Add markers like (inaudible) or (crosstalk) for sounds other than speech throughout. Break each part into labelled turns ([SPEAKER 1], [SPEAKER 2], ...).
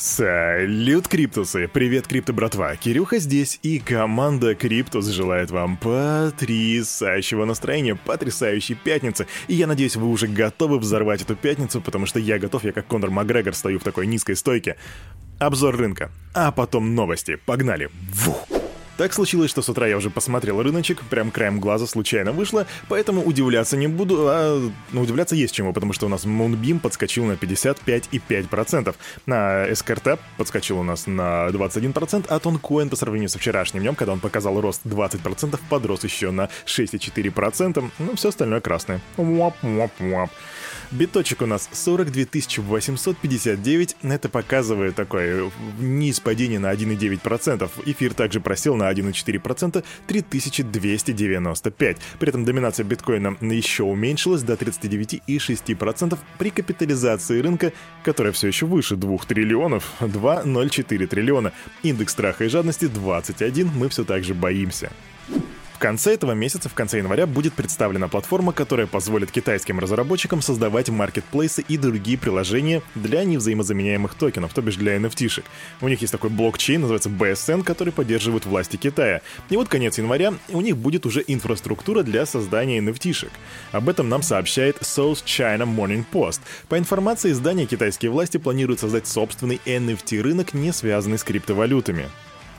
[SPEAKER 1] Салют, Криптусы! Привет, Крипто братва! Кирюха здесь, и команда Криптус желает вам потрясающего настроения, потрясающей пятницы. И я надеюсь, вы уже готовы взорвать эту пятницу, потому что я готов, я как Конор Макгрегор стою в такой низкой стойке. Обзор рынка, а потом новости. Погнали! Вух! Так случилось, что с утра я уже посмотрел рыночек, прям краем глаза случайно вышло, поэтому удивляться не буду, а ну, удивляться есть чему, потому что у нас Moonbeam подскочил на 55,5%, на SKRT подскочил у нас на 21%, а Тонкоин по сравнению со вчерашним днем, когда он показал рост 20%, подрос еще на 6,4%, ну все остальное красное. Уап-уап-уап. Биточек у нас 42 859, это показывает такой низ падения на 1,9%. Эфир также просел на 1,4%, 3295. При этом доминация биткоина еще уменьшилась до 39,6% при капитализации рынка, которая все еще выше 2 триллионов, 2,04 триллиона. Индекс страха и жадности 21, мы все так же боимся. В конце этого месяца, в конце января, будет представлена платформа, которая позволит китайским разработчикам создавать маркетплейсы и другие приложения для невзаимозаменяемых токенов, то бишь для NFT-шек. У них есть такой блокчейн, называется BSN, который поддерживает власти Китая. И вот конец января, у них будет уже инфраструктура для создания NFT-шек. Об этом нам сообщает South China Morning Post. По информации издания, китайские власти планируют создать собственный NFT-рынок, не связанный с криптовалютами.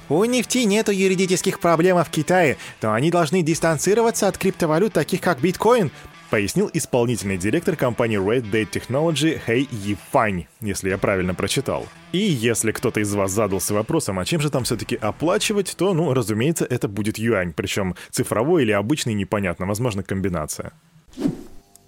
[SPEAKER 2] У нефти нету юридических проблем в Китае, то они должны дистанцироваться от криптовалют, таких как биткоин,
[SPEAKER 1] пояснил исполнительный директор компании Red Date Technology Хэй Йифань, если я правильно прочитал. И если кто-то из вас задался вопросом, а чем же там все-таки оплачивать, то, ну, разумеется, это будет юань, причем цифровой или обычный непонятно, возможно, комбинация.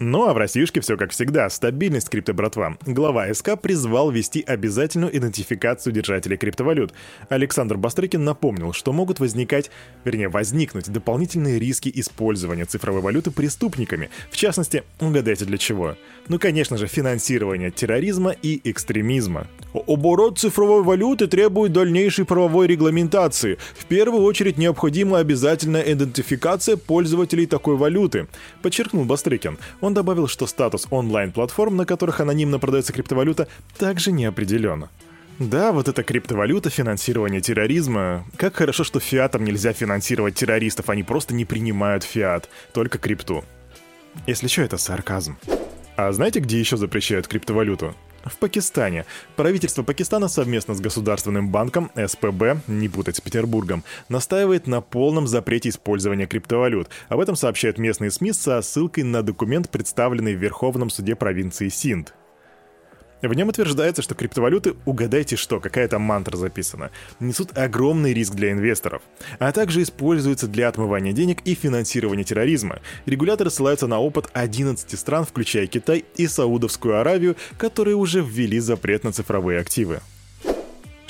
[SPEAKER 1] Ну а в Россиюшке все как всегда. Стабильность крипто братва. Глава СК призвал ввести обязательную идентификацию держателей криптовалют. Александр Бастрыкин напомнил, что могут возникать, вернее возникнуть дополнительные риски использования цифровой валюты преступниками. В частности, угадайте для чего? Ну конечно же, финансирование терроризма и экстремизма. Оборот цифровой валюты требует дальнейшей правовой регламентации. В первую очередь необходима обязательная идентификация пользователей такой валюты, подчеркнул Бастрыкин. Он он добавил, что статус онлайн-платформ, на которых анонимно продается криптовалюта, также не определен. Да, вот эта криптовалюта, финансирование терроризма. Как хорошо, что фиатом нельзя финансировать террористов, они просто не принимают фиат, только крипту. Если что, это сарказм. А знаете, где еще запрещают криптовалюту? В Пакистане. Правительство Пакистана совместно с Государственным банком СПБ, не путать с Петербургом, настаивает на полном запрете использования криптовалют. Об этом сообщают местные СМИ со ссылкой на документ, представленный в Верховном суде провинции Синд. В нем утверждается, что криптовалюты, угадайте что, какая там мантра записана, несут огромный риск для инвесторов, а также используются для отмывания денег и финансирования терроризма. Регуляторы ссылаются на опыт 11 стран, включая Китай и Саудовскую Аравию, которые уже ввели запрет на цифровые активы.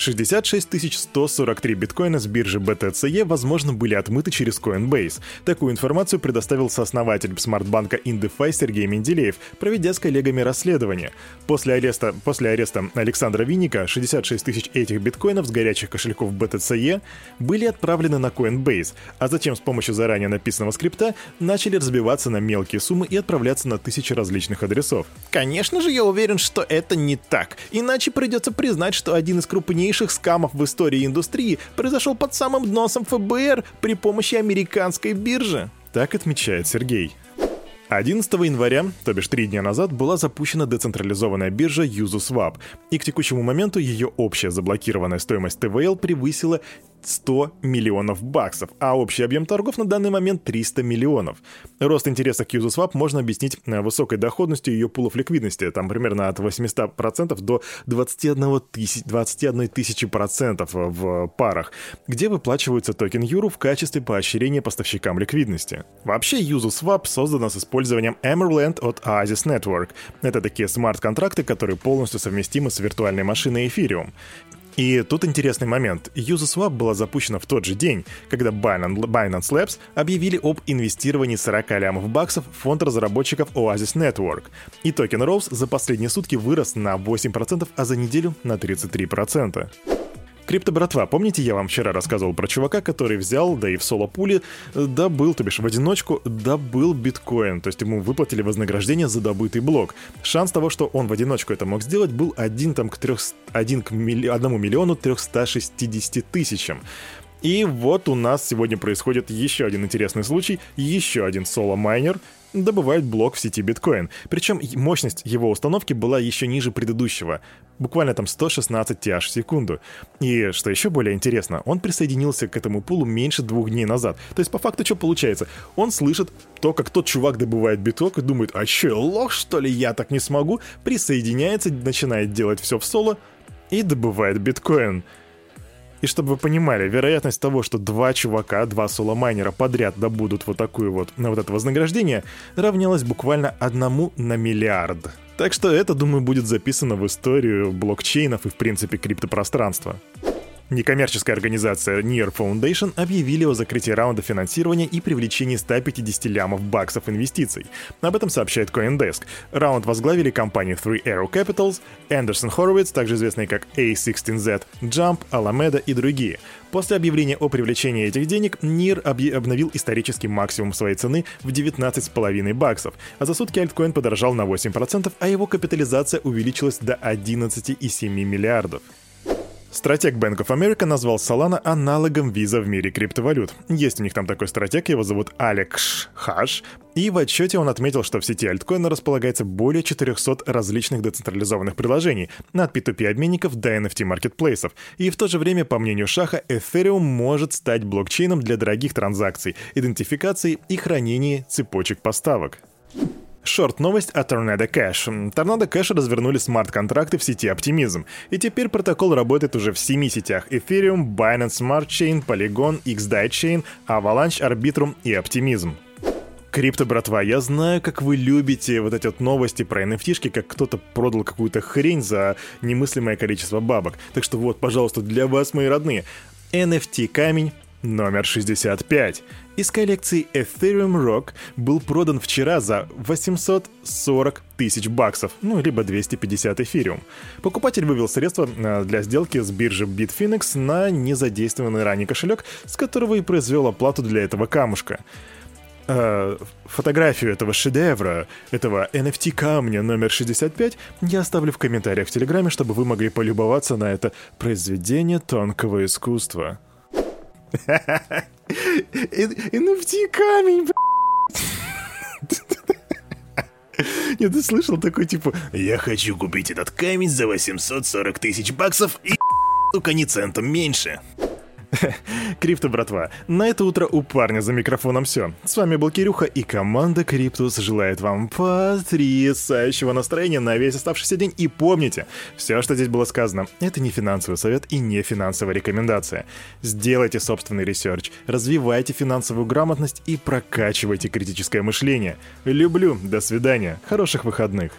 [SPEAKER 1] 66 143 биткоина с биржи BTCE, возможно, были отмыты через Coinbase. Такую информацию предоставил сооснователь смартбанка InDeFi Сергей Менделеев, проведя с коллегами расследование. После ареста, после ареста Александра Винника 66 тысяч этих биткоинов с горячих кошельков BTCE были отправлены на Coinbase, а затем с помощью заранее написанного скрипта начали разбиваться на мелкие суммы и отправляться на тысячи различных адресов.
[SPEAKER 2] Конечно же, я уверен, что это не так. Иначе придется признать, что один из крупнейших крупнейших скамов в истории индустрии произошел под самым носом ФБР при помощи американской биржи.
[SPEAKER 1] Так отмечает Сергей. 11 января, то бишь три дня назад, была запущена децентрализованная биржа Uniswap, и к текущему моменту ее общая заблокированная стоимость ТВЛ превысила 100 миллионов баксов, а общий объем торгов на данный момент 300 миллионов. Рост интереса к Uniswap можно объяснить э, высокой доходностью ее пулов ликвидности, там примерно от 800% до 21 тысяч, 21 тысячи процентов в парах, где выплачиваются токен Юру в качестве поощрения поставщикам ликвидности. Вообще Uniswap создана с использованием Emerald от Oasis Network. Это такие смарт-контракты, которые полностью совместимы с виртуальной машиной Ethereum. И тут интересный момент. Uniswap была запущена в тот же день, когда Binance Labs объявили об инвестировании 40 лямов баксов в фонд разработчиков Oasis Network. И токен Rose за последние сутки вырос на 8%, а за неделю на 33%. Крипто братва, помните, я вам вчера рассказывал про чувака, который взял, да и в соло пуле добыл, то бишь в одиночку добыл биткоин, то есть ему выплатили вознаграждение за добытый блок. Шанс того, что он в одиночку это мог сделать, был один там к, 300, 1 к милли, 1 миллиону 360 тысячам. И вот у нас сегодня происходит еще один интересный случай, еще один соло-майнер, добывает блок в сети биткоин. Причем мощность его установки была еще ниже предыдущего, буквально там 116 тяж в секунду. И что еще более интересно, он присоединился к этому пулу меньше двух дней назад. То есть по факту что получается? Он слышит то, как тот чувак добывает биток и думает, а че, лох что ли, я так не смогу? Присоединяется, начинает делать все в соло и добывает биткоин. И чтобы вы понимали, вероятность того, что два чувака, два соло-майнера подряд добудут вот такую вот, на вот это вознаграждение, равнялась буквально одному на миллиард. Так что это, думаю, будет записано в историю блокчейнов и, в принципе, криптопространства. Некоммерческая организация Near Foundation объявили о закрытии раунда финансирования и привлечении 150 лямов баксов инвестиций. Об этом сообщает CoinDesk. Раунд возглавили компании Three Arrow Capitals, Anderson Horowitz, также известные как A16Z, Jump, Alameda и другие. После объявления о привлечении этих денег, NIR обновил исторический максимум своей цены в 19,5 баксов, а за сутки альткоин подорожал на 8%, а его капитализация увеличилась до 11,7 миллиардов. Стратег Bank of America назвал Solana аналогом виза в мире криптовалют. Есть у них там такой стратег, его зовут Алекс Хаш, и в отчете он отметил, что в сети альткоина располагается более 400 различных децентрализованных приложений, от P2P-обменников до NFT-маркетплейсов. И в то же время, по мнению Шаха, Ethereum может стать блокчейном для дорогих транзакций, идентификации и хранения цепочек поставок. Шорт-новость о Tornado Cash. Tornado Cash развернули смарт-контракты в сети Optimism, и теперь протокол работает уже в семи сетях Ethereum, Binance Smart Chain, Polygon, XDAI Chain, Avalanche, Arbitrum и Optimism. Крипто, братва, я знаю, как вы любите вот эти вот новости про nft как кто-то продал какую-то хрень за немыслимое количество бабок. Так что вот, пожалуйста, для вас, мои родные, NFT-камень номер 65 из коллекции Ethereum Rock был продан вчера за 840 тысяч баксов, ну, либо 250 эфириум. Покупатель вывел средства э, для сделки с биржи Bitfinex на незадействованный ранее кошелек, с которого и произвел оплату для этого камушка э, фотографию этого шедевра, этого NFT камня номер 65, я оставлю в комментариях в Телеграме, чтобы вы могли полюбоваться на это произведение тонкого искусства. (laughs) NFT камень, (laughs) Нет, ты слышал такой, типа, я хочу купить этот камень за 840 тысяч баксов и, сука, ни центом меньше. (laughs) Крипто, братва, на это утро у парня за микрофоном все. С вами был Кирюха, и команда Криптус желает вам потрясающего настроения на весь оставшийся день. И помните, все, что здесь было сказано, это не финансовый совет и не финансовая рекомендация. Сделайте собственный research, развивайте финансовую грамотность и прокачивайте критическое мышление. Люблю, до свидания, хороших выходных.